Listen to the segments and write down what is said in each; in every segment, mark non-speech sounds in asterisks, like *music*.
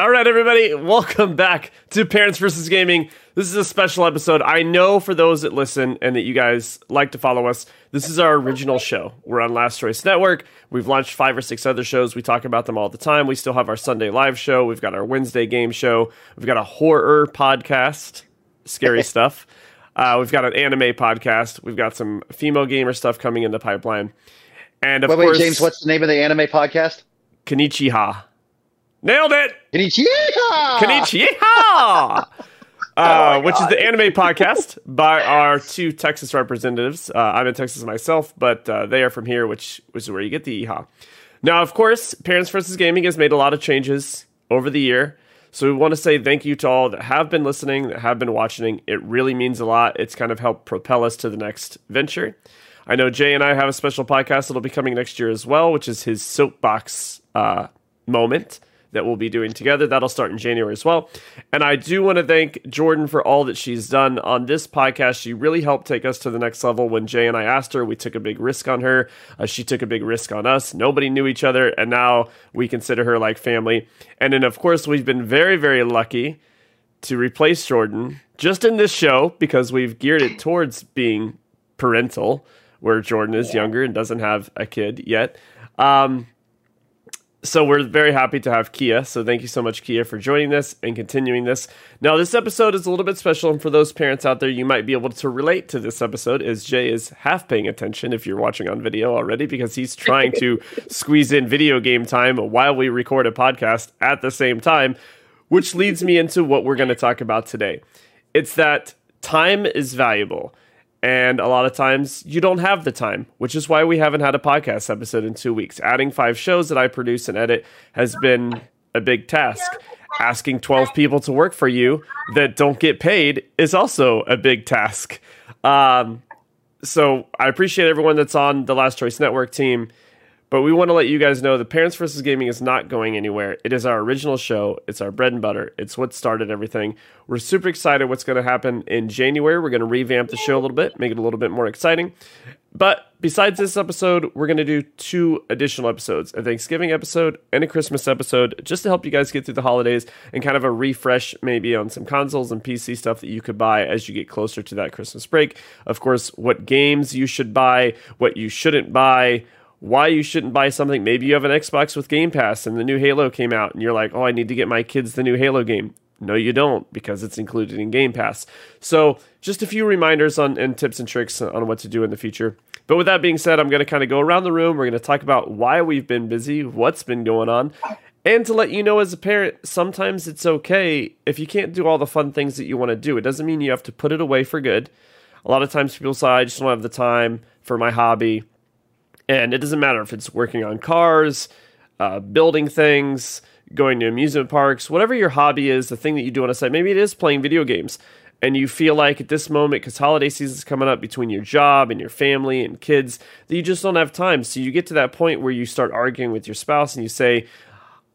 All right, everybody, welcome back to Parents versus Gaming. This is a special episode. I know for those that listen and that you guys like to follow us, this is our original show. We're on Last Choice Network. We've launched five or six other shows. We talk about them all the time. We still have our Sunday live show. We've got our Wednesday game show. We've got a horror podcast, scary *laughs* stuff. Uh, we've got an anime podcast. We've got some female gamer stuff coming in the pipeline. And of Wait, wait, course, James, what's the name of the anime podcast? Kanichiha. Nailed it! Konnichiwa! Konnichiwa! *laughs* Uh, which is the anime podcast by our two Texas representatives. Uh, I'm in Texas myself, but uh, they are from here, which, which is where you get the EHA. Now, of course, Parents versus Gaming has made a lot of changes over the year. So we want to say thank you to all that have been listening, that have been watching. It really means a lot. It's kind of helped propel us to the next venture. I know Jay and I have a special podcast that'll be coming next year as well, which is his soapbox uh, moment that we'll be doing together. That'll start in January as well. And I do want to thank Jordan for all that she's done on this podcast. She really helped take us to the next level. When Jay and I asked her, we took a big risk on her. Uh, she took a big risk on us. Nobody knew each other, and now we consider her like family. And then, of course, we've been very, very lucky to replace Jordan just in this show because we've geared it towards being parental, where Jordan is younger and doesn't have a kid yet. Um, so we're very happy to have Kia. So thank you so much, Kia, for joining this and continuing this. Now, this episode is a little bit special, and for those parents out there, you might be able to relate to this episode as Jay is half paying attention if you're watching on video already, because he's trying to *laughs* squeeze in video game time while we record a podcast at the same time, which leads me into what we're going to talk about today. It's that time is valuable. And a lot of times you don't have the time, which is why we haven't had a podcast episode in two weeks. Adding five shows that I produce and edit has been a big task. Asking 12 people to work for you that don't get paid is also a big task. Um, so I appreciate everyone that's on the Last Choice Network team. But we want to let you guys know the Parents versus Gaming is not going anywhere. It is our original show. It's our bread and butter. It's what started everything. We're super excited what's going to happen in January. We're going to revamp the show a little bit, make it a little bit more exciting. But besides this episode, we're going to do two additional episodes a Thanksgiving episode and a Christmas episode just to help you guys get through the holidays and kind of a refresh maybe on some consoles and PC stuff that you could buy as you get closer to that Christmas break. Of course, what games you should buy, what you shouldn't buy why you shouldn't buy something. Maybe you have an Xbox with Game Pass and the new Halo came out and you're like, oh, I need to get my kids the new Halo game. No, you don't because it's included in Game Pass. So, just a few reminders on and tips and tricks on what to do in the future. But with that being said, I'm going to kind of go around the room. We're going to talk about why we've been busy, what's been going on, and to let you know as a parent, sometimes it's okay if you can't do all the fun things that you want to do. It doesn't mean you have to put it away for good. A lot of times people say, I just don't have the time for my hobby. And it doesn't matter if it's working on cars, uh, building things, going to amusement parks, whatever your hobby is, the thing that you do on a site. Maybe it is playing video games. And you feel like at this moment, because holiday season is coming up between your job and your family and kids, that you just don't have time. So you get to that point where you start arguing with your spouse and you say,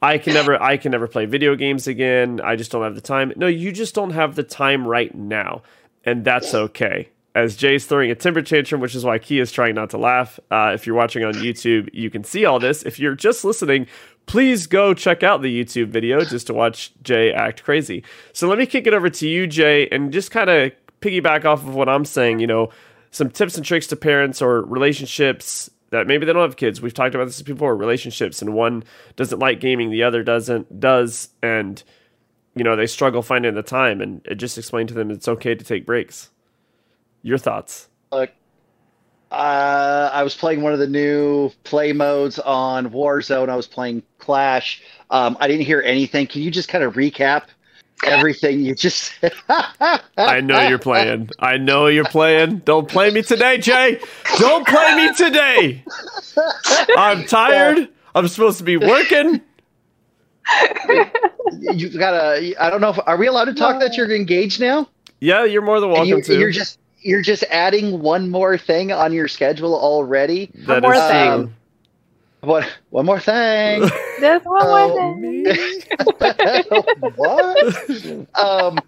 I can never I can never play video games again. I just don't have the time. No, you just don't have the time right now. And that's okay as Jay's throwing a temper tantrum, which is why Key is trying not to laugh. Uh, if you're watching on YouTube, you can see all this. If you're just listening, please go check out the YouTube video just to watch Jay act crazy. So let me kick it over to you, Jay, and just kind of piggyback off of what I'm saying. You know, some tips and tricks to parents or relationships that maybe they don't have kids. We've talked about this before. Relationships, and one doesn't like gaming, the other doesn't does, and you know they struggle finding the time. And just explain to them it's okay to take breaks. Your thoughts? Look, uh, I was playing one of the new play modes on Warzone. I was playing Clash. Um, I didn't hear anything. Can you just kind of recap everything you just said? *laughs* I know you're playing. I know you're playing. Don't play me today, Jay. Don't play me today. I'm tired. I'm supposed to be working. You've got to. I don't know if are we allowed to talk that you're engaged now. Yeah, you're more than welcome you, to. You're just you're just adding one more thing on your schedule already. That more is thing. true. What? One more thing. *laughs* Just one more thing. *laughs* what? um,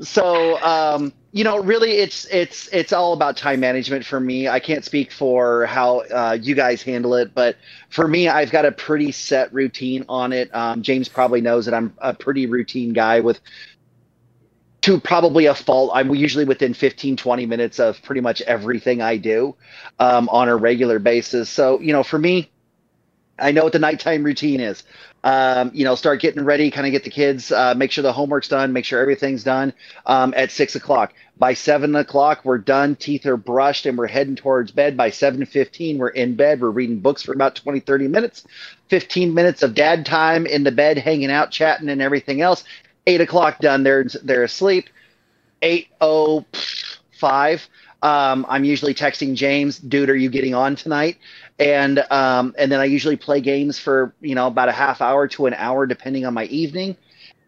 so um, you know, really, it's it's it's all about time management for me. I can't speak for how uh, you guys handle it, but for me, I've got a pretty set routine on it. Um, James probably knows that I'm a pretty routine guy with to probably a fault. I'm usually within 15, 20 minutes of pretty much everything I do um, on a regular basis. So, you know, for me, I know what the nighttime routine is. Um, you know, start getting ready, kind of get the kids, uh, make sure the homework's done, make sure everything's done um, at six o'clock. By seven o'clock, we're done, teeth are brushed, and we're heading towards bed. By 7.15, we're in bed. We're reading books for about 20, 30 minutes. 15 minutes of dad time in the bed, hanging out, chatting, and everything else eight o'clock done. They're they're asleep. Eight oh five. Um, I'm usually texting James, dude, are you getting on tonight? And um, and then I usually play games for you know about a half hour to an hour, depending on my evening.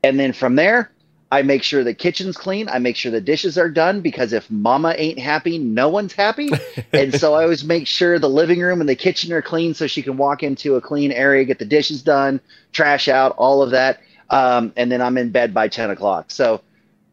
And then from there, I make sure the kitchen's clean. I make sure the dishes are done because if mama ain't happy, no one's happy. *laughs* and so I always make sure the living room and the kitchen are clean so she can walk into a clean area, get the dishes done, trash out, all of that um, and then I'm in bed by 10 o'clock. So,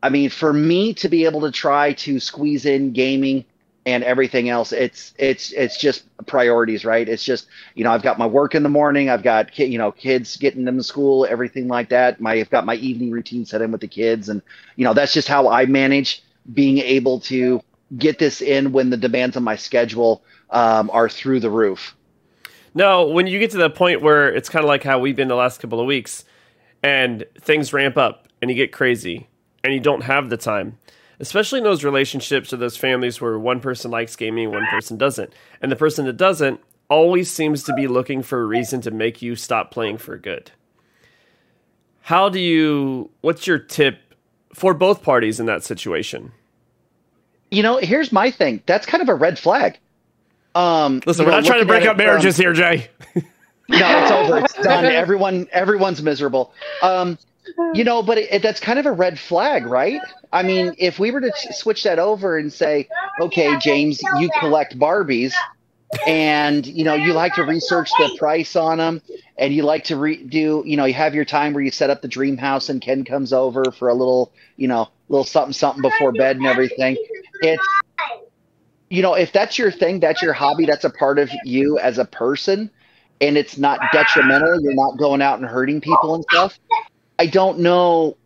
I mean, for me to be able to try to squeeze in gaming and everything else, it's it's it's just priorities, right? It's just you know I've got my work in the morning, I've got you know kids getting them to school, everything like that. My I've got my evening routine set in with the kids, and you know that's just how I manage being able to get this in when the demands on my schedule um, are through the roof. No, when you get to the point where it's kind of like how we've been the last couple of weeks and things ramp up and you get crazy and you don't have the time especially in those relationships or those families where one person likes gaming one person doesn't. And the person that doesn't always seems to be looking for a reason to make you stop playing for good. How do you what's your tip for both parties in that situation? You know here's my thing. That's kind of a red flag. Um listen we're know, not trying to break up marriages from, here jay *laughs* no, it's *laughs* over. It's done. Everyone, everyone's miserable. Um, you know, but it, it, that's kind of a red flag, right? I mean, if we were to switch that over and say, okay, James, you collect Barbies, and you know you like to research the price on them, and you like to re- do, you know, you have your time where you set up the dream house, and Ken comes over for a little, you know, little something something before bed and everything. It's you know, if that's your thing, that's your hobby, that's a part of you as a person and it's not detrimental. You're not going out and hurting people and stuff. I don't know.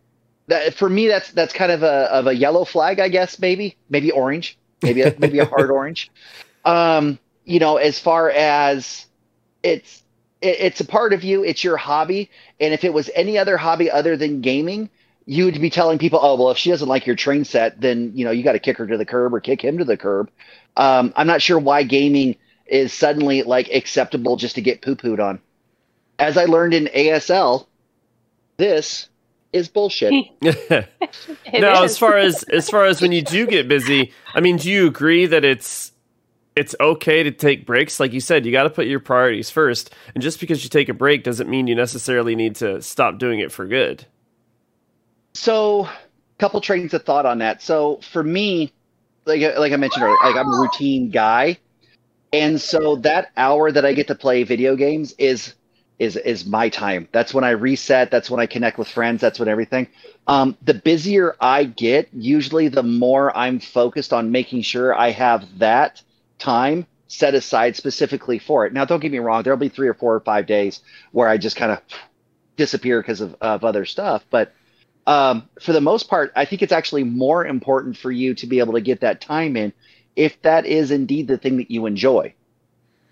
That for me, that's that's kind of a of a yellow flag, I guess. Maybe maybe orange, maybe a, maybe a hard *laughs* orange. Um, you know, as far as it's it, it's a part of you. It's your hobby, and if it was any other hobby other than gaming, you would be telling people, "Oh, well, if she doesn't like your train set, then you know you got to kick her to the curb or kick him to the curb." Um, I'm not sure why gaming is suddenly like acceptable just to get poo pooed on. As I learned in ASL, this is bullshit. *laughs* *laughs* no, is. as far as as far as when you do get busy, I mean, do you agree that it's it's okay to take breaks? Like you said, you got to put your priorities first, and just because you take a break doesn't mean you necessarily need to stop doing it for good. So, a couple trains of thought on that. So, for me, like like I mentioned earlier, like I'm a routine guy. And so that hour that I get to play video games is is is my time. That's when I reset. That's when I connect with friends. That's when everything. Um, the busier I get, usually the more I'm focused on making sure I have that time set aside specifically for it. Now, don't get me wrong. There'll be three or four or five days where I just kind of disappear because of, of other stuff. But um, for the most part, I think it's actually more important for you to be able to get that time in if that is indeed the thing that you enjoy.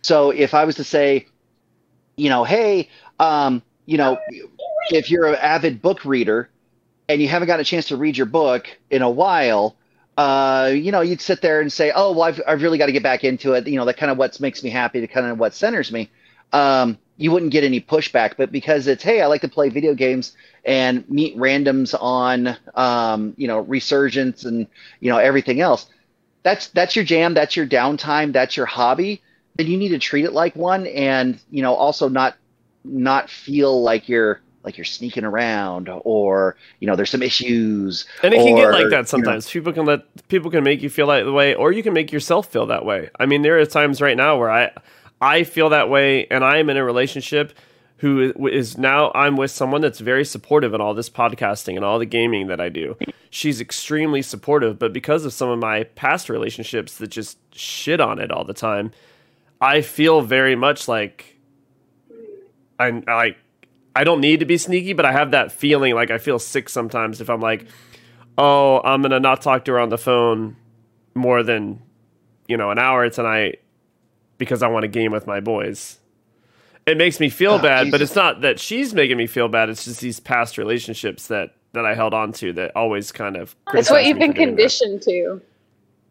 So if I was to say, you know, hey, um, you know, if you're an avid book reader and you haven't got a chance to read your book in a while, uh, you know, you'd sit there and say, oh, well, I've, I've really got to get back into it. You know, that kind of what makes me happy, to kind of what centers me. Um, you wouldn't get any pushback, but because it's, hey, I like to play video games and meet randoms on, um, you know, Resurgence and, you know, everything else that's that's your jam, that's your downtime, that's your hobby, then you need to treat it like one and, you know, also not not feel like you're like you're sneaking around or you know there's some issues and it can get like that sometimes. You know. people can let people can make you feel that way or you can make yourself feel that way. I mean there are times right now where i i feel that way and i'm in a relationship who is now i'm with someone that's very supportive in all this podcasting and all the gaming that i do she's extremely supportive, but because of some of my past relationships that just shit on it all the time, I feel very much like I like I don't need to be sneaky, but I have that feeling like I feel sick sometimes if I'm like, "Oh, I'm going to not talk to her on the phone more than, you know, an hour tonight because I want to game with my boys." It makes me feel Oh, bad, but it's not that she's making me feel bad. It's just these past relationships that that I held on to that always kind of. It's what you've been for doing that. conditioned to.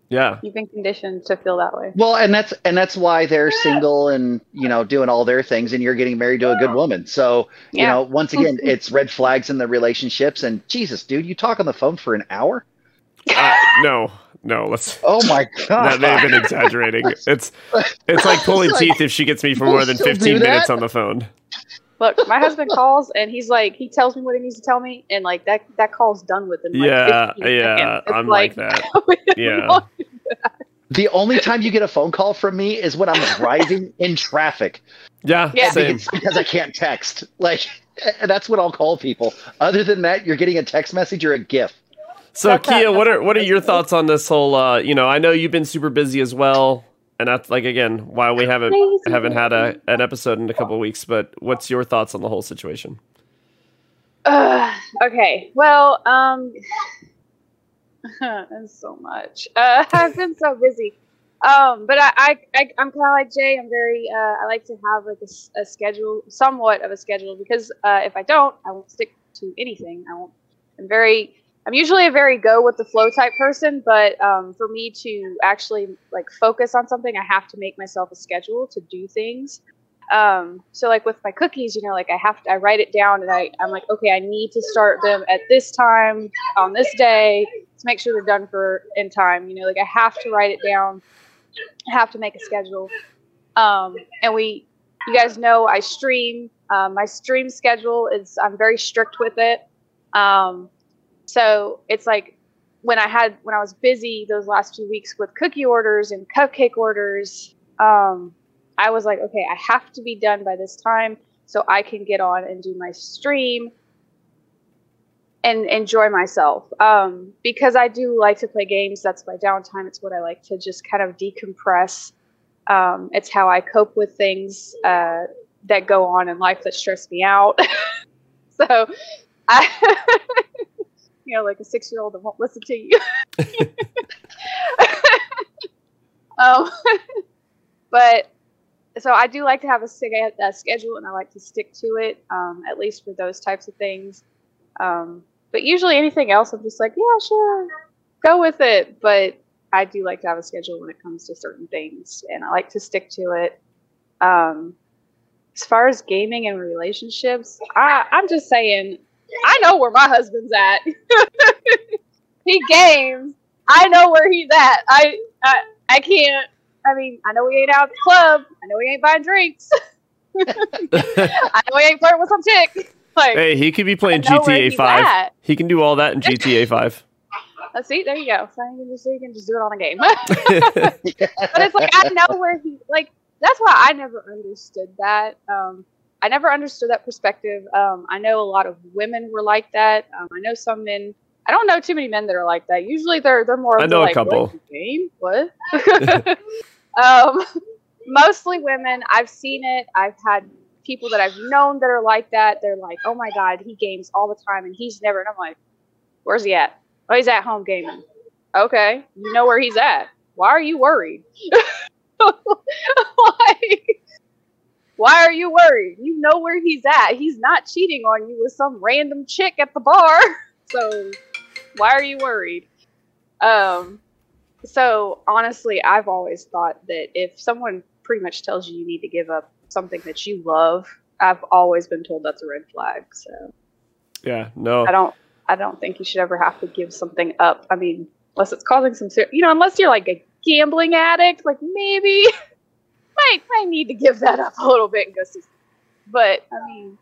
Yeah, You've been conditioned to feel that way. Well, and that's and that's why they're single and you know doing all their things, and you're getting married to a good woman. So you Yeah. know, once again, it's red flags in the relationships. And Jesus, dude, you talk on the phone for an hour? uh, no, no. Let's. *laughs* Oh my god! *laughs* That may have been exaggerating. *laughs* It's it's like pulling It's like, teeth if she gets me for more than 15 minutes on the phone. Look, my *laughs* husband calls and he's like, he tells me what he needs to tell me, and like that that call's done with in like Yeah, yeah. It's I'm like that. *laughs* Yeah. the only time you get a phone call from me is when I'm driving *laughs* in traffic. Yeah, Yeah. same. It's because I can't text. Like that's what I'll call people. Other than that, you're getting a text message or a GIF. So That's Kia, not- what are what are your thoughts on this whole? Uh, you know, I know you've been super busy as well, and that's like again why we haven't Crazy haven't had a an episode in a couple of weeks. But what's your thoughts on the whole situation? Uh, okay. Well, um, *laughs* it's so much. Uh, *laughs* I've been so busy. Um, but I, I, I I'm kind of like Jay. I'm very. Uh, I like to have like a schedule, somewhat of a schedule, because uh, if I don't, I won't stick to anything. I won't. I'm very. I'm usually a very go with the flow type person, but um, for me to actually like focus on something, I have to make myself a schedule to do things. Um so like with my cookies you know like i have to i write it down and i i'm like okay i need to start them at this time on this day to make sure they're done for in time you know like i have to write it down. I have to make a schedule. Um and we you guys know i stream. Um, my stream schedule is i'm very strict with it. Um so it's like when i had when i was busy those last few weeks with cookie orders and cupcake orders um I was like, okay, I have to be done by this time so I can get on and do my stream and enjoy myself. Um, because I do like to play games. That's my downtime. It's what I like to just kind of decompress. Um, it's how I cope with things uh, that go on in life that stress me out. *laughs* so *laughs* I, you know, like a six year old that won't listen to you. *laughs* um, *laughs* but so I do like to have a, a schedule and I like to stick to it, um, at least for those types of things. Um, but usually anything else, I'm just like, yeah, sure, go with it. But I do like to have a schedule when it comes to certain things, and I like to stick to it. Um, as far as gaming and relationships, I, I'm just saying, I know where my husband's at. *laughs* he games. I know where he's at. I, I, I can't. I mean, I know he ain't out at the club. I know he ain't buying drinks. *laughs* I know he ain't flirting with some chick. Like, hey, he could be playing I know where GTA Five. at. He can do all that in *laughs* GTA Five. let's see, there you go. So you can just, you can just do it on a game. but it's like I know where he like. That's why I never understood that. Um, I never understood that perspective. Um, I know a lot of women were like that. Um, I know some men. I don't know too many men that are like that. Usually they're they're more. I know a like, couple. "What, game what? *laughs* *laughs* um, mostly women. I've seen it. I've had people that I've known that are like that. They're like, oh my god, he games all the time and he's never. And I'm like, where's he at? Oh, he's at home gaming. Okay, you know where he's at. Why are you worried? *laughs* like, why are you worried? You know where he's at. He's not cheating on you with some random chick at the bar. *laughs* So why are you worried? Um, so honestly, I've always thought that if someone pretty much tells you you need to give up something that you love, I've always been told that's a red flag. So yeah, no. I don't, I don't think you should ever have to give something up. I mean, unless it's causing some, ser- you know, unless you're like a gambling addict, like maybe *laughs* might might need to give that up a little bit and go see. But I mean,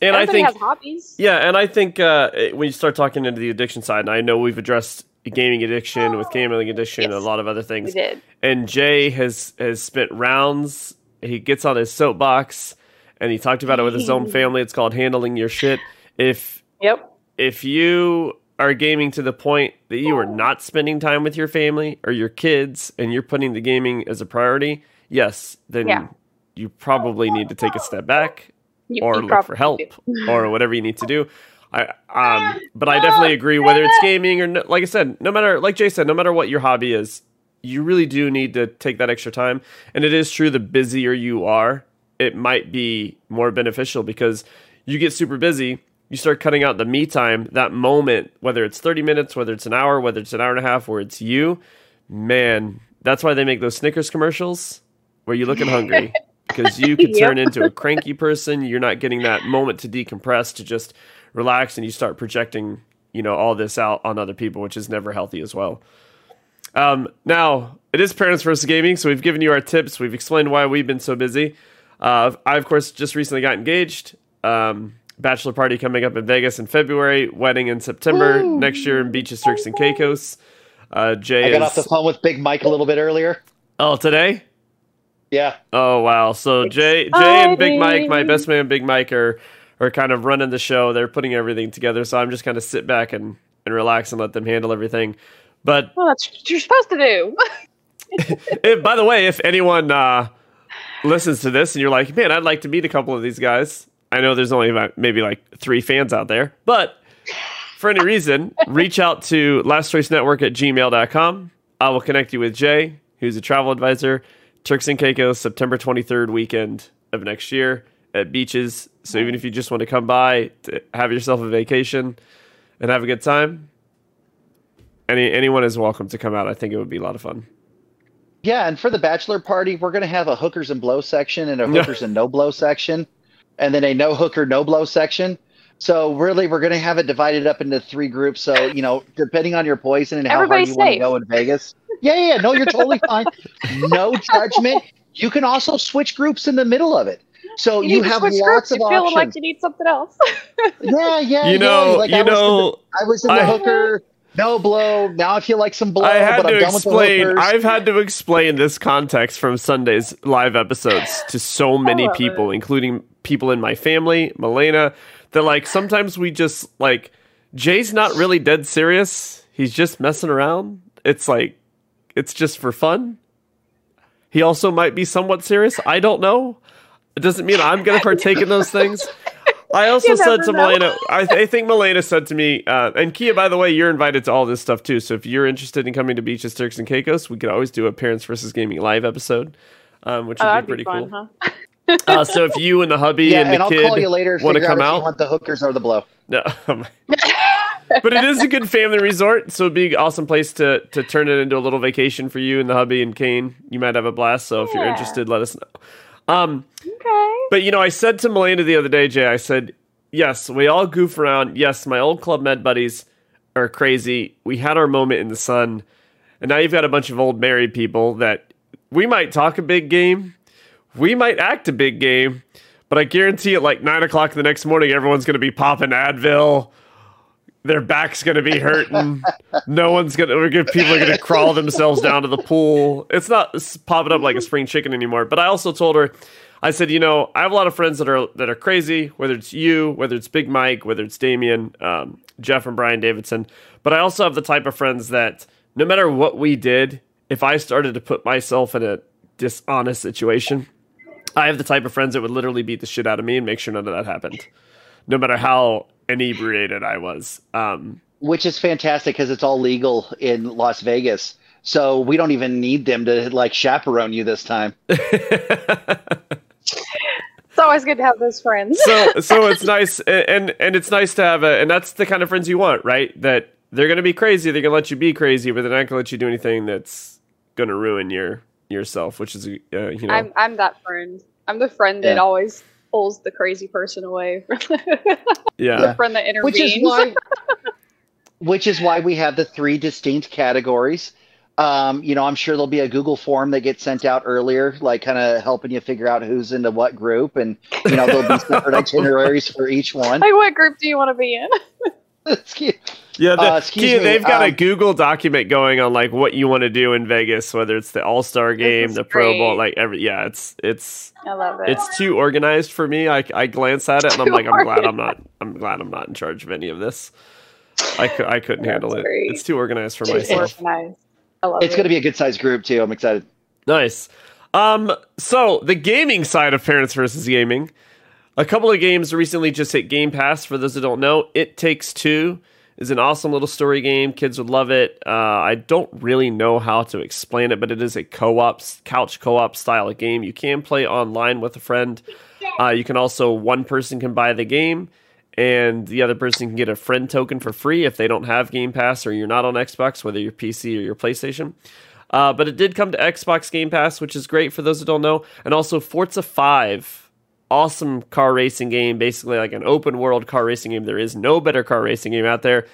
And I think has hobbies. Yeah, and I think uh, when you start talking into the addiction side, and I know we've addressed gaming addiction with gambling addiction and a lot of other things. we did. And Jay has has spent rounds. He gets on his soapbox, and he talked about it with his own *laughs* family. It's called handling your shit. If Yep. if you are gaming to the point that you are not spending time with your family or your kids and you're putting the gaming as a priority, yes, then Yeah. you probably need to take a step back You- or you look for help or whatever you need to do. I *laughs* um but I definitely agree whether it's gaming or no, like I said, no matter like Jay said, no matter what your hobby is, you really do need to take that extra time. And it is true the busier you are, it might be more beneficial because you get super busy, you start cutting out the me time, that moment, whether it's 30 minutes, whether it's an hour, whether it's an hour and a half, where it's you, man, that's why they make those Snickers commercials where you looking hungry. *laughs* Because you could Yep. turn into a cranky person. You're not getting that moment to decompress, to just relax, and you start projecting, you know, all this out on other people, which is never healthy as well. Um, now, it is Parents versus Gaming, so we've given you our tips. We've explained why we've been so busy. Uh, I, of course, just recently got engaged. Um, bachelor party coming up in Vegas in February. Wedding in September next year in Beaches, Turks, and Caicos. Uh, Jay I got is off the phone with Big Mike a little bit earlier. oh today. Yeah. Oh wow! So Jay, Jay and Big Mike, my best man, Big Mike, are are kind of running the show. They're putting everything together. So I'm just kind of sit back and and relax and let them handle everything. But Well, that's what you're supposed to do. *laughs* if, by the way, if anyone uh, listens to this and you're like, man, I'd like to meet a couple of these guys. I know there's only about maybe like three fans out there, but for any reason, reach out to lastchoicenetwork at gmail.com. I will connect you with Jay, who's a travel advisor, Turks and Caicos, September 23rd weekend of next year at beaches. So even if you just want to come by to have yourself a vacation and have a good time, any anyone is welcome to come out. I think it would be a lot of fun. Yeah, and for the bachelor party, we're going to have a hookers and blow section and a hookers and no blow section, and then a no hooker, no blow section. So really, we're going to have it divided up into three groups. So you know, depending on your poison and how Everybody's hard you want to go in Vegas. Yeah, yeah, yeah. No, you're totally fine. No judgment. You can also switch groups in the middle of it. So you, need to have switch lots groups. of You feeling like you need something else. *laughs* yeah, yeah. You know, yeah. Like I you was in the- I was in the I- hooker, no blow. Now I feel like some blow, I had but I'm to done with the explain. hookers. I've had to explain this context from Sunday's live episodes to so many love people, including people in my family, Milena. That like sometimes we just like Jay's not really dead serious. He's just messing around. It's like it's just for fun. He also might be somewhat serious. I don't know. It doesn't mean I'm going to partake in those things. I *laughs* also said to know. Milena, I, I think Milena said to me, uh, and Kia, by the way, you're invited to all this stuff too. So if you're interested in coming to Beaches, Turks, and Caicos, we could always do a Parents versus Gaming live episode, um, which Oh, would that'd be pretty be fun, cool. huh? *laughs* Uh, so if you and the hubby yeah, and and, the I'll kid call you later. want to come out if out, you want the hookers or the blow. no. *laughs* but it is a good family resort, so it'd be an awesome place to to turn it into a little vacation for you and the hubby and Kane. You might have a blast. So if you're interested, let us know. Um, Okay. but you know, I said to Milena the other day, Jay, I said, yes, we all goof around. Yes, my old Club Med buddies are crazy. We had our moment in the sun, and now you've got a bunch of old married people that we might talk a big game, we might act a big game, but I guarantee at like nine o'clock the next morning, everyone's going to be popping Advil. Their back's to be hurting. no one's to, people are to crawl themselves down to the pool. It's not popping up like a spring chicken anymore. But I also told her, I said, you know, I have a lot of friends that are that are crazy. Whether it's you, whether it's Big Mike, whether it's Damien, um, Jeff, and Brian Davidson. But I also have the type of friends that no matter what we did, if I started to put myself in a dishonest situation, I have the type of friends that would literally beat the shit out of me and make sure none of that happened, no matter how inebriated I was. Um, which is fantastic because it's all legal in Las Vegas. So we don't even need them to like chaperone you this time. *laughs* It's always good to have those friends. so *laughs* so it's nice and and it's nice to have a and that's the kind of friends you want right that they're gonna be crazy they're gonna let you be crazy but they're not gonna let you do anything that's gonna ruin your yourself which is uh, you know I'm I'm that friend. I'm the friend that always pulls the crazy person away. from the *laughs* yeah friend that intervenes. which is why *laughs* which is why we have the three distinct categories um, you know i'm sure there'll be a google form that gets sent out earlier like kind of helping you figure out who's into what group and you know there'll be *laughs* separate itineraries for each one like, what group do you want to be in? It's cute. yeah the, Uh, Kia, me, they've got a um, google document going on like what you want to do in vegas whether it's the all-star game is the pro bowl like every yeah it's it's I love it. it's too organized for me i, I glance at it and i'm like i'm glad i'm not i'm glad i'm not in charge of any of this I, cou- I couldn't That's handle it. It's too organized for It's- myself. Organized. I love It's it. going to be a good sized group too. I'm excited. Nice. Um, so the gaming side of Parents versus Gaming, a couple of games recently just hit Game Pass. For those that don't know, It Takes Two is an awesome little story game. Kids would love it. Uh, I don't really know how to explain it, but it is a co-op, couch co-op style of game. You can play online with a friend. Uh, you can also one person can buy the game, and the other person can get a friend token for free if they don't have Game Pass or you're not on Xbox, whether you're PC or your PlayStation. Uh, but it did come to Xbox Game Pass, which is great for those that don't know, and also Forza 5. Awesome car racing game, basically like an open world car racing game. There is no better car racing game out there.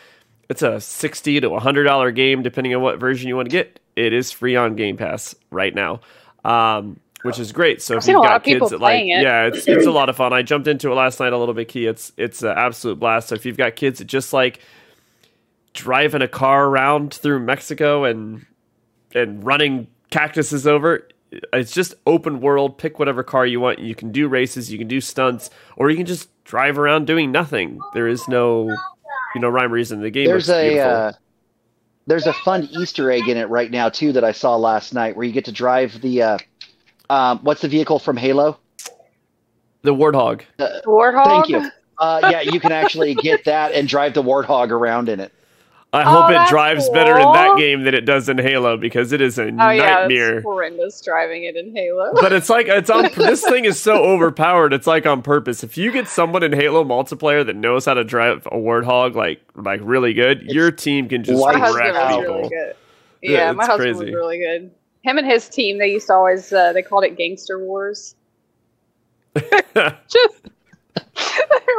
It's a sixty to hundred dollar game, depending on what version you want to get. It is free on Game Pass right now, um, which is great. So if you've got kids that like, it. yeah, it's it's a lot of fun. I jumped into it last night a little bit. Key, it's it's an absolute blast. So if you've got kids that just like driving a car around through Mexico and and running cactuses over. It's just open world. Pick whatever car you want. You can do races, you can do stunts, or you can just drive around doing nothing. There is no, you know, rhyme or reason. The game There's looks a beautiful. uh, there's a fun Easter egg in it right now too that I saw last night where you get to drive the uh, um, what's the vehicle from Halo? the warthog. The Warthog. Thank you. Uh, yeah, you can actually get that and drive the Warthog around in it. I Oh, hope it that's drives better in that game than it does in Halo because it is a Oh yeah, nightmare. it's horrendous driving it in Halo. but it's like it's on. *laughs* this thing is so overpowered. It's like on purpose. If you get someone in Halo multiplayer that knows how to drive a warthog like like really good, your team can just wreck people. really good. Yeah, Yeah, my it's husband crazy. was really good. Him and his team, they used to always uh, they called it Gangster Wars. *laughs* *laughs* Just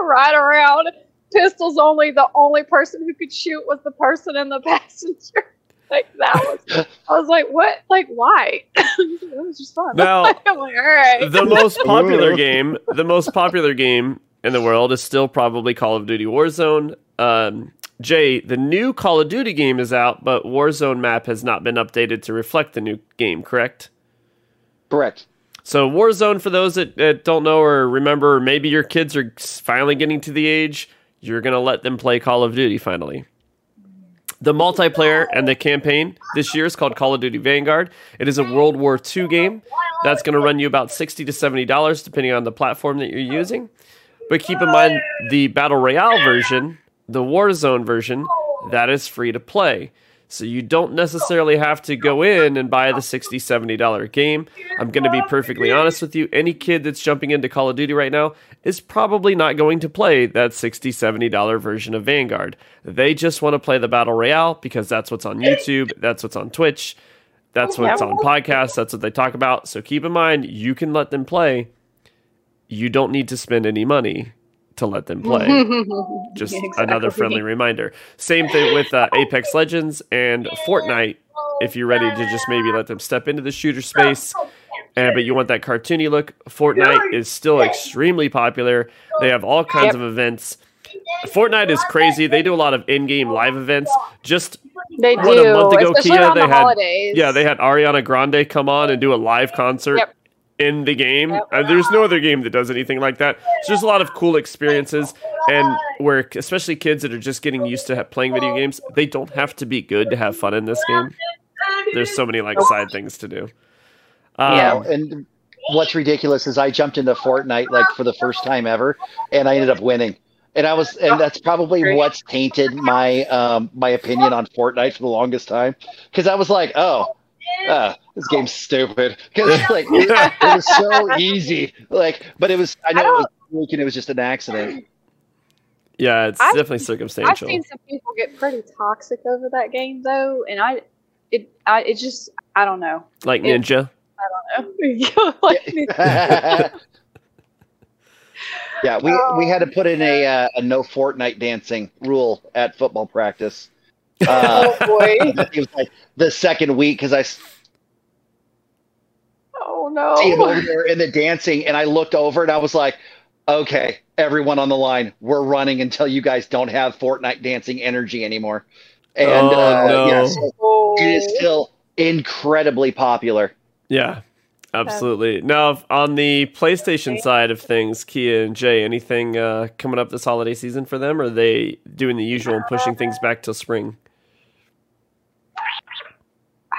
ride around, pistols only. The only person who could shoot was the person in the *laughs* passenger. Like that was, I was like, what? Like why? *laughs* it was just fun. Now- *laughs* I'm like, all right. the most popular game, the most popular game in the world is still probably Call of Duty Warzone. Um, Jay, the new Call of Duty game is out, but Warzone map has not been updated to reflect the new game, correct? Correct. So Warzone, for those that, that don't know or remember, maybe your kids are finally getting to the age you're gonna let them play Call of Duty finally. The multiplayer and the campaign this year is called Call of Duty Vanguard. It is a World War II game that's going to run you about sixty to seventy dollars, depending on the platform that you're using. But keep in mind the Battle Royale version, the Warzone version, that is free to play. So you don't necessarily have to go in and buy the $60, $70 game. I'm going to be perfectly honest with you. Any kid that's jumping into Call of Duty right now is probably not going to play that $60, $70 version of Vanguard. They just want to play the Battle Royale because that's what's on YouTube, that's what's on Twitch, that's what's on podcasts, that's what they talk about. So keep in mind, you can let them play. You don't need to spend any money to let them play. *laughs* Just Exactly. another friendly reminder. Same thing with uh, Apex Legends and Fortnite. If you're ready to just maybe let them step into the shooter space, and but you want that cartoony look, Fortnite is still extremely popular. They have all kinds Yep. of events. Fortnite is crazy. They do a lot of in-game live events. Just They What, do, a month ago, especially Kia, they the had- holidays. yeah, they had Ariana Grande come on and do a live concert Yep. In the game. Yep. Uh, there's no other game that does anything like that. So there's a lot of cool experiences, and where especially kids that are just getting used to ha- playing video games, they don't have to be good to have fun in this game. There's so many like side things to do. Um, Yeah. And what's ridiculous is I jumped into Fortnite like for the first time ever, and I ended up winning. And I was, and that's probably what's tainted my um, my opinion on Fortnite for the longest time, because I was like, oh, uh, this game's stupid, because like it, *laughs* it was so easy, like, but it was, I know it was weak and it was just an accident. yeah, it's I've- definitely circumstantial. I've seen some people get pretty toxic over that game though, and I, it, I, it just, I don't know. like it- Ninja. I don't know. *laughs* like, *laughs* Yeah, we we had to put in a uh, a no Fortnite dancing rule at football practice. Uh, oh boy, it was like the second week because I s- oh no. see him in the dancing, and I looked over and I was like, okay, everyone on the line, we're running until you guys don't have Fortnite dancing energy anymore. And Oh, uh, no. yeah, so Oh. it is still incredibly popular. Yeah. Absolutely. Now, on the PlayStation side of things, Kia and Jay, anything uh, coming up this holiday season for them? Or are they doing the usual and pushing things back till spring?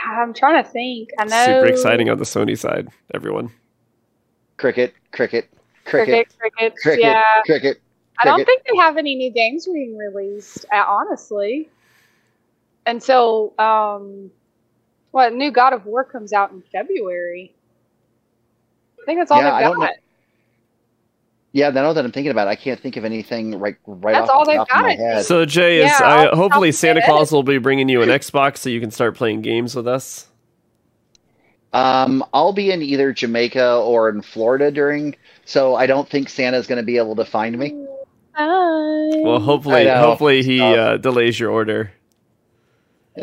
I'm trying to think. I know. Super exciting on the Sony side, everyone. Cricket, cricket, cricket, Cricket, cricket. cricket, Yeah. cricket. I don't think they have any new games being released, uh, honestly. Until um, what new God of War comes out in February. I think that's all Yeah, I they've don't know. got. Yeah, now that I'm thinking about it, I can't think of anything right right That's off all the they've top of my got. head. So, Jay, is Yeah, I, I'll- hopefully I'll Santa get it. Claus will be bringing you an Xbox so you can start playing games with us. Um, I'll be in either Jamaica or in Florida during, so I don't think Santa's going to be able to find me. Hi. Well, hopefully, know. hopefully he Oh. uh, delays your order. *laughs*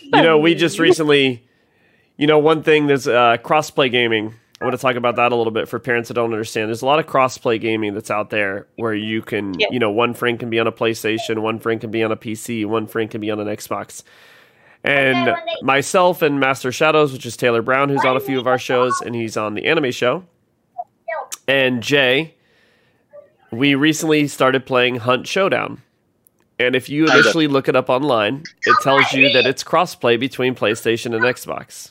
You know, we *laughs* just recently, you know, one thing there's uh, crossplay gaming. I want to talk about that a little bit for parents that don't understand. There's a lot of crossplay gaming that's out there where you can, Yeah. you know, one friend can be on a PlayStation, one friend can be on a PC, one friend can be on an Xbox. And myself and Master Shadows, which is Taylor Brown, who's on a few of our shows, and he's on the anime show, and Jay, we recently started playing Hunt Showdown. And if you initially look it up online, it tells you that it's crossplay between PlayStation and Xbox.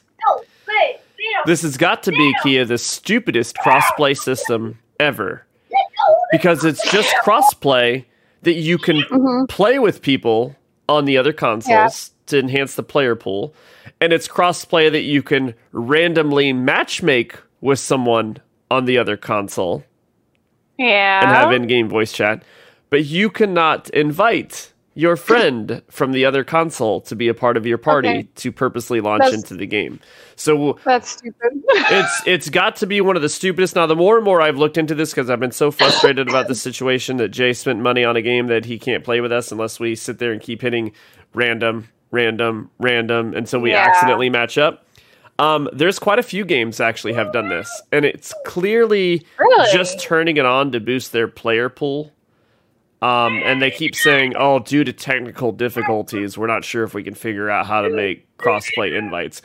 This has got to be Kia the stupidest crossplay system ever. Because it's just crossplay that you can Mhm. play with people on the other consoles to enhance the player pool. And it's crossplay that you can randomly matchmake with someone on the other console Yeah. and have in-game voice chat, but you cannot invite your friend from the other console to be a part of your party Okay. to purposely launch That's- into the game. So That's stupid. *laughs* it's it's got to be one of the stupidest. Now, the more and more I've looked into this because I've been so frustrated about the situation that Jay spent money on a game that he can't play with us unless we sit there and keep hitting random, random, random until we Yeah. accidentally match up. Um, there's quite a few games actually have done this, and it's clearly Really? just turning it on to boost their player pool. Um, and they keep saying, "Oh, due to technical difficulties, we're not sure if we can figure out how to make crossplay invites."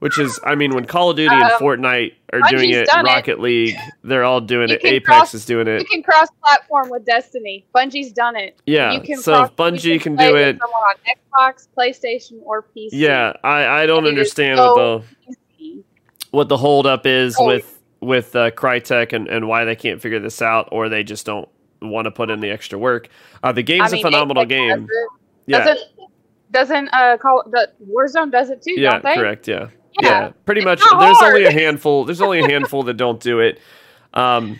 Which is, I mean, when Call of Duty and Um, Fortnite are doing it, done it. Rocket League, they're all doing You it. Apex cross- is doing it. You can cross-platform with Destiny. Bungie's done it. Yeah, You can so if Bungie can play do it, on Xbox, PlayStation, or PC. yeah, I, I don't understand so what the easy. what the holdup is Oh. with with uh, Crytek and, and why they can't figure this out, or they just don't want to put in the extra work. Uh, the game's I mean, a phenomenal game. does. Yeah, Doesn't doesn't uh call the Warzone does it too? yeah, don't they? correct. Yeah. Yeah. yeah, pretty much. There's hard. only a *laughs* handful. There's only a handful that don't do it. Um,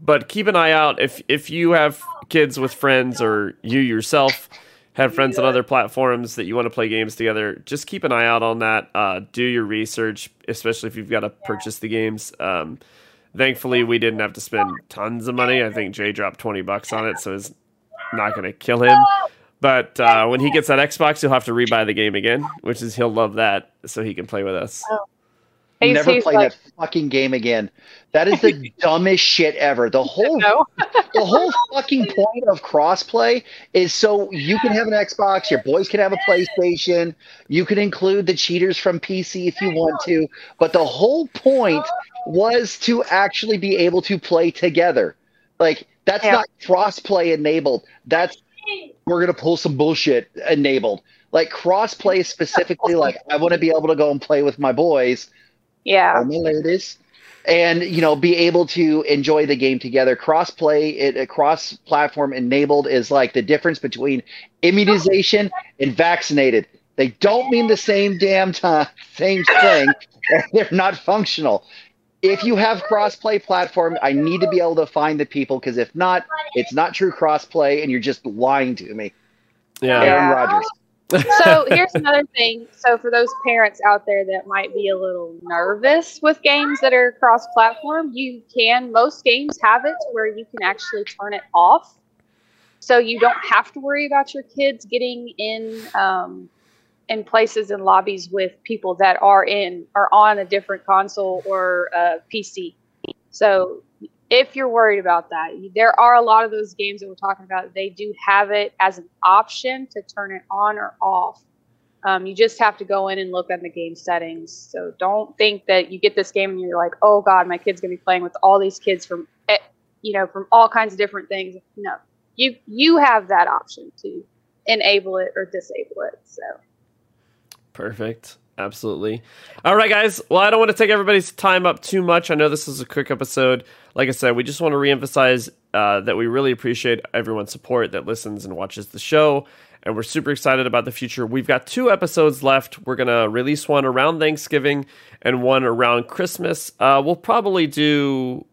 but keep an eye out if if you have kids with friends or you yourself have friends on other platforms that you want to play games together. Just keep an eye out on that. Uh, do your research, especially if you've got to purchase the games. Um, thankfully, we didn't have to spend tons of money. I think Jay dropped twenty bucks on it, so it's not going to kill him. But uh, when he gets that Xbox, he'll have to rebuy the game again, which is he'll love that, so he can play with us. He's- Never he's play like, that fucking game again. That is the *laughs* dumbest shit ever. The whole No. *laughs* the whole fucking point of crossplay is so you can have an Xbox, your boys can have a PlayStation, you can include the cheaters from PC if you want to, but the whole point was to actually be able to play together. Like that's Yeah. not crossplay enabled. That's we're gonna pull some bullshit enabled. Like crossplay specifically like I want to be able to go and play with my boys Yeah. my ladies, and you know, be able to enjoy the game together. Cross-play, it, uh, cross-platform enabled is like the difference between immunization and vaccinated. They don't mean the same damn time, same thing. *laughs* They're not functional. If you have cross-play platform, I need to be able to find the people because if not, it's not true cross-play, and you're just lying to me, Yeah. Aaron Yeah. Rodgers. so here's another thing. So for those parents out there that might be a little nervous with games that are cross-platform, you can. Most games have it where you can actually turn it off, so you don't have to worry about your kids getting in um, in places and lobbies with people that are in are on a different console or PC. So if you're worried about that, there are a lot of those games that we're talking about. They do have it as an option to turn it on or off. Um, you just have to go in and look at the game settings. So don't think that you get this game and you're like, oh god, my kid's gonna be playing with all these kids from, eh, you know, from all kinds of different things. No, you you have that option to enable it or disable it. So Perfect. Absolutely. All right, guys. Well, I don't want to take everybody's time up too much. I know this is a quick episode. Like I said, we just want to reemphasize uh, that we really appreciate everyone's support that listens and watches the show. And we're super excited about the future. We've got two episodes left. We're going to release one around Thanksgiving and one around Christmas. Uh, we'll probably do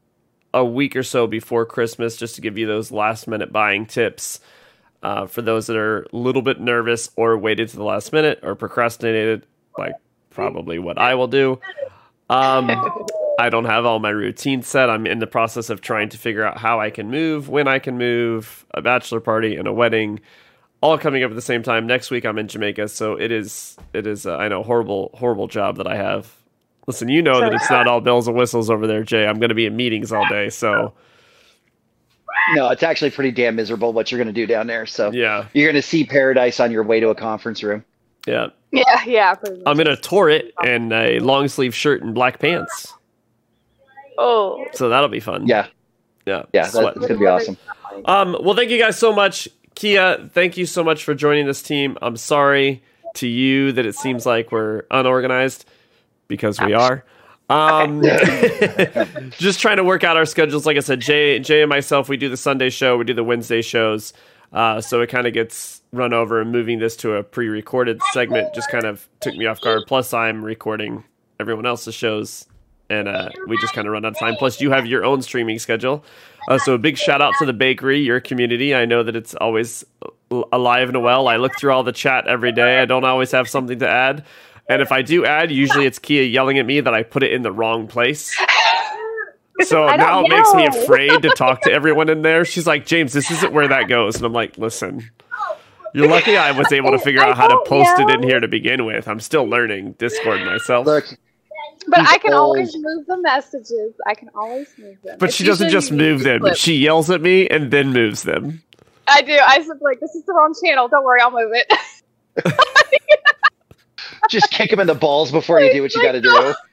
a week or so before Christmas just to give you those last minute buying tips. Uh, for those that are a little bit nervous or waited to the last minute or procrastinated, like probably what I will do. Um, *laughs* I don't have all my routine set. I'm in the process of trying to figure out how I can move, when I can move, a bachelor party and a wedding, all coming up at the same time. Next week I'm in Jamaica, so it is it is uh, I know horrible horrible job that I have. Listen, you know that it's not all bells and whistles over there, Jay. I'm going to be in meetings all day, so No, it's actually pretty damn miserable what you're going to do down there. So yeah, you're going to see paradise on your way to a conference room. yeah. yeah, yeah. I'm gonna tour it in a long sleeve shirt and black pants, Oh, so that'll be fun. Yeah, yeah, yeah, that's Sweating. going to be awesome. Um, well, thank you guys so much. Kia, thank you so much for joining this team. I'm sorry to you that it seems like we're unorganized because we are. Um, *laughs* just trying to work out our schedules. Like I said, Jay, Jay and myself, we do the Sunday show, we do the Wednesday shows. Uh, so it kind of gets run over and moving this to a pre-recorded segment just kind of took me off guard. Plus I'm recording everyone else's shows and uh, we just kind of run out of time. Plus, you have your own streaming schedule. Uh, so, a big shout out to the bakery, your community. I know that it's always alive and well. I look through all the chat every day. I don't always have something to add. And if I do add, usually it's Kia yelling at me that I put it in the wrong place. So I don't now it makes me afraid to talk to everyone in there. She's like, James, this isn't where that goes. And I'm like, listen, you're lucky I was able to figure out how to don't post it in here to begin with. I'm still learning Discord myself. Look, but I can always move the messages. I can always move them. But It's she doesn't just move them. flip. She yells at me and then moves them. I do. I said like, this is the wrong channel. Don't worry, I'll move it. *laughs* just kick him in the *laughs* balls before you do what you got to do. *laughs*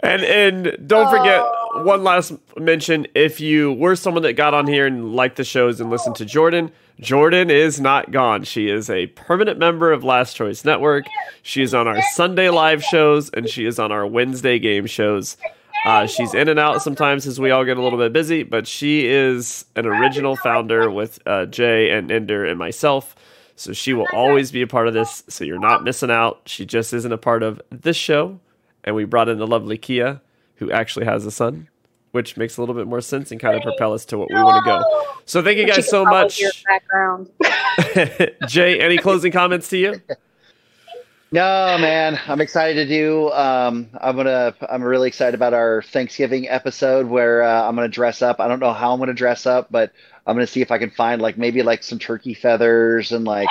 And and don't forget Oh. one last mention. If you were someone that got on here and liked the shows and listened to Jordan, Jordan is not gone. She is a permanent member of Last Choice Network. She is on our Sunday live shows and she is on our Wednesday game shows. Uh, she's in and out sometimes as we all get a little bit busy, but she is an original founder with uh, Jay and Ender and myself. So she will always be a part of this. So you're not missing out. She just isn't a part of this show. And we brought in the lovely Kia, who actually has a son, which makes a little bit more sense and kind of propel us to what we want to go. So thank you guys so much. *laughs* Jay, any closing comments to you? *laughs* No, man, I'm excited to do. Um, I'm gonna. I'm really excited about our Thanksgiving episode where uh, I'm gonna dress up. I don't know how I'm gonna dress up, but I'm gonna see if I can find like maybe like some turkey feathers and like,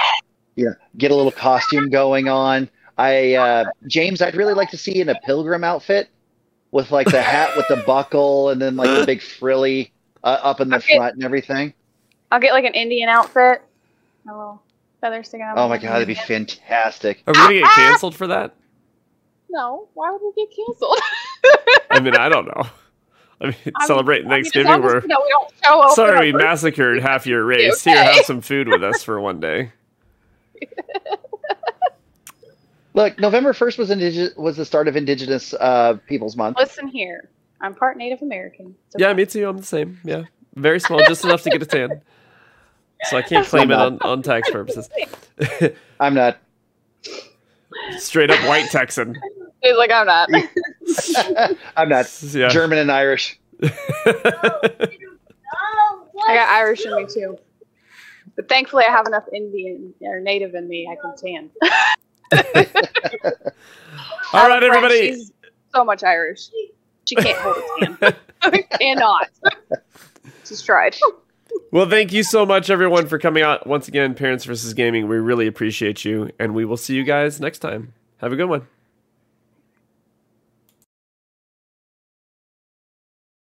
you know, get a little costume going on. I uh, James, I'd really like to see in a pilgrim outfit with like the hat with the buckle and then like the big frilly uh, up in the Okay. front and everything. I'll get like an Indian outfit. A little feather sticking out. Oh my god, that'd be fantastic. Are we gonna get canceled for that? No, why would we get canceled? *laughs* I mean, I don't know. I mean, I mean- celebrating I mean, Thanksgiving, long we're you we don't show up sorry we massacred half your *laughs* race. Okay. Here, have some food with us for one day. *laughs* Look, November first was indige- was the start of Indigenous uh, Peoples Month. Listen here, I'm part Native American. It's Yeah, me too. I'm the same. Yeah, very small, just enough to get a tan. So I can't claim it on, on tax purposes. *laughs* I'm not. Straight up white Texan. He's like, I'm not. *laughs* I'm not. *laughs* Yeah. German and Irish. I got Irish in me too. But thankfully, I have enough Indian or Native in me. I can tan. All right, I friend, everybody. She's so much Irish. She can't hold a tan. Cannot. She's tried. Well, thank you so much, everyone, for coming out once again. Parents versus Gaming. We really appreciate you, and we will see you guys next time. Have a good one.